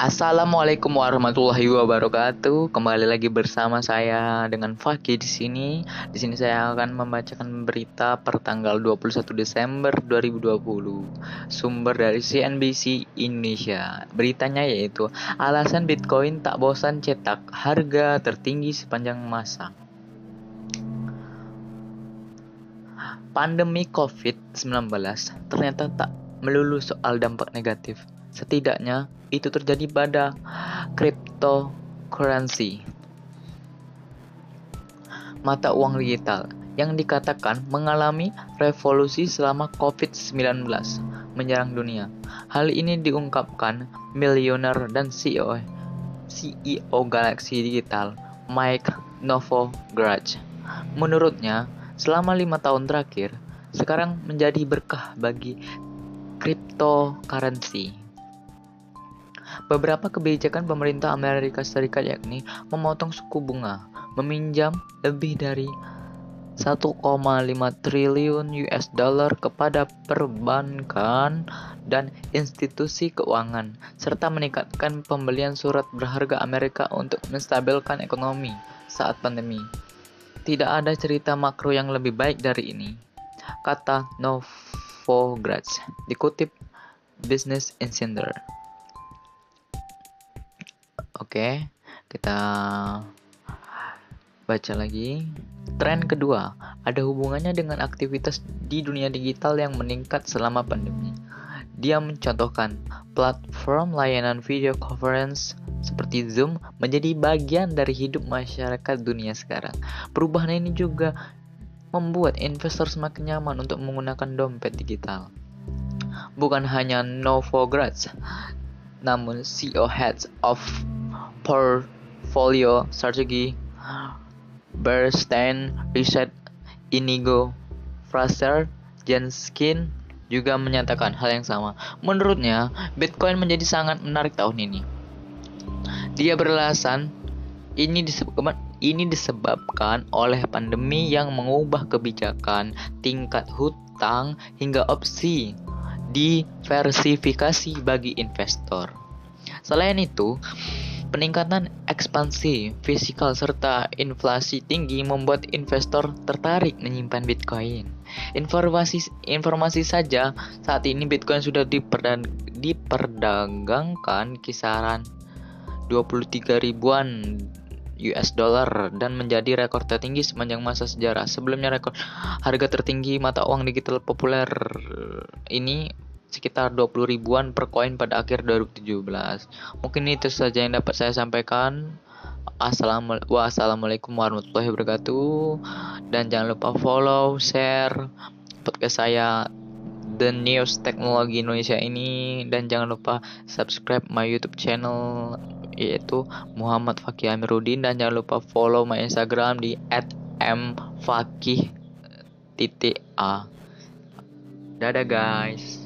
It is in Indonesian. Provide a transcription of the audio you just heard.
Assalamualaikum warahmatullahi wabarakatuh. Kembali lagi bersama saya dengan Fakih di sini. Di sini saya akan membacakan berita per tanggal 21 Desember 2020. Sumber dari CNBC Indonesia. Beritanya yaitu alasan Bitcoin tak bosan cetak harga tertinggi sepanjang masa. Pandemi COVID-19 ternyata tak melulu soal dampak negatif Setidaknya itu terjadi pada cryptocurrency, mata uang digital yang dikatakan mengalami revolusi selama COVID-19 menyerang dunia. Hal ini diungkapkan miliuner dan CEO CEO Galaxy Digital, Mike Novogratz. Menurutnya, selama lima tahun terakhir, sekarang menjadi berkah bagi cryptocurrency. Beberapa kebijakan pemerintah Amerika Serikat yakni memotong suku bunga, meminjam lebih dari 1,5 triliun US dollar kepada perbankan dan institusi keuangan, serta meningkatkan pembelian surat berharga Amerika untuk menstabilkan ekonomi saat pandemi. Tidak ada cerita makro yang lebih baik dari ini, kata Novogratz, dikutip Business Insider. Oke, kita baca lagi. Tren kedua, ada hubungannya dengan aktivitas di dunia digital yang meningkat selama pandemi. Dia mencontohkan platform layanan video conference seperti Zoom menjadi bagian dari hidup masyarakat dunia sekarang. Perubahan ini juga membuat investor semakin nyaman untuk menggunakan dompet digital. Bukan hanya Novogratz, namun CEO heads of portfolio strategi Bernstein Research Inigo Fraser Jenskin juga menyatakan hal yang sama. Menurutnya, Bitcoin menjadi sangat menarik tahun ini. Dia beralasan ini disebabkan ini disebabkan oleh pandemi yang mengubah kebijakan, tingkat hutang hingga opsi diversifikasi bagi investor. Selain itu, Peningkatan ekspansi fisikal serta inflasi tinggi membuat investor tertarik menyimpan Bitcoin. Informasi informasi saja saat ini Bitcoin sudah diperdagangkan kisaran 23 ribuan US dollar dan menjadi rekor tertinggi sepanjang masa sejarah. Sebelumnya rekor harga tertinggi mata uang digital populer ini sekitar 20 ribuan per koin pada akhir 2017. Mungkin itu saja yang dapat saya sampaikan. Assalamualaikum warahmatullahi wabarakatuh dan jangan lupa follow, share podcast saya The News Teknologi Indonesia ini dan jangan lupa subscribe my YouTube channel yaitu Muhammad Fakih Amiruddin dan jangan lupa follow my Instagram di @mfakih.a. Dadah guys.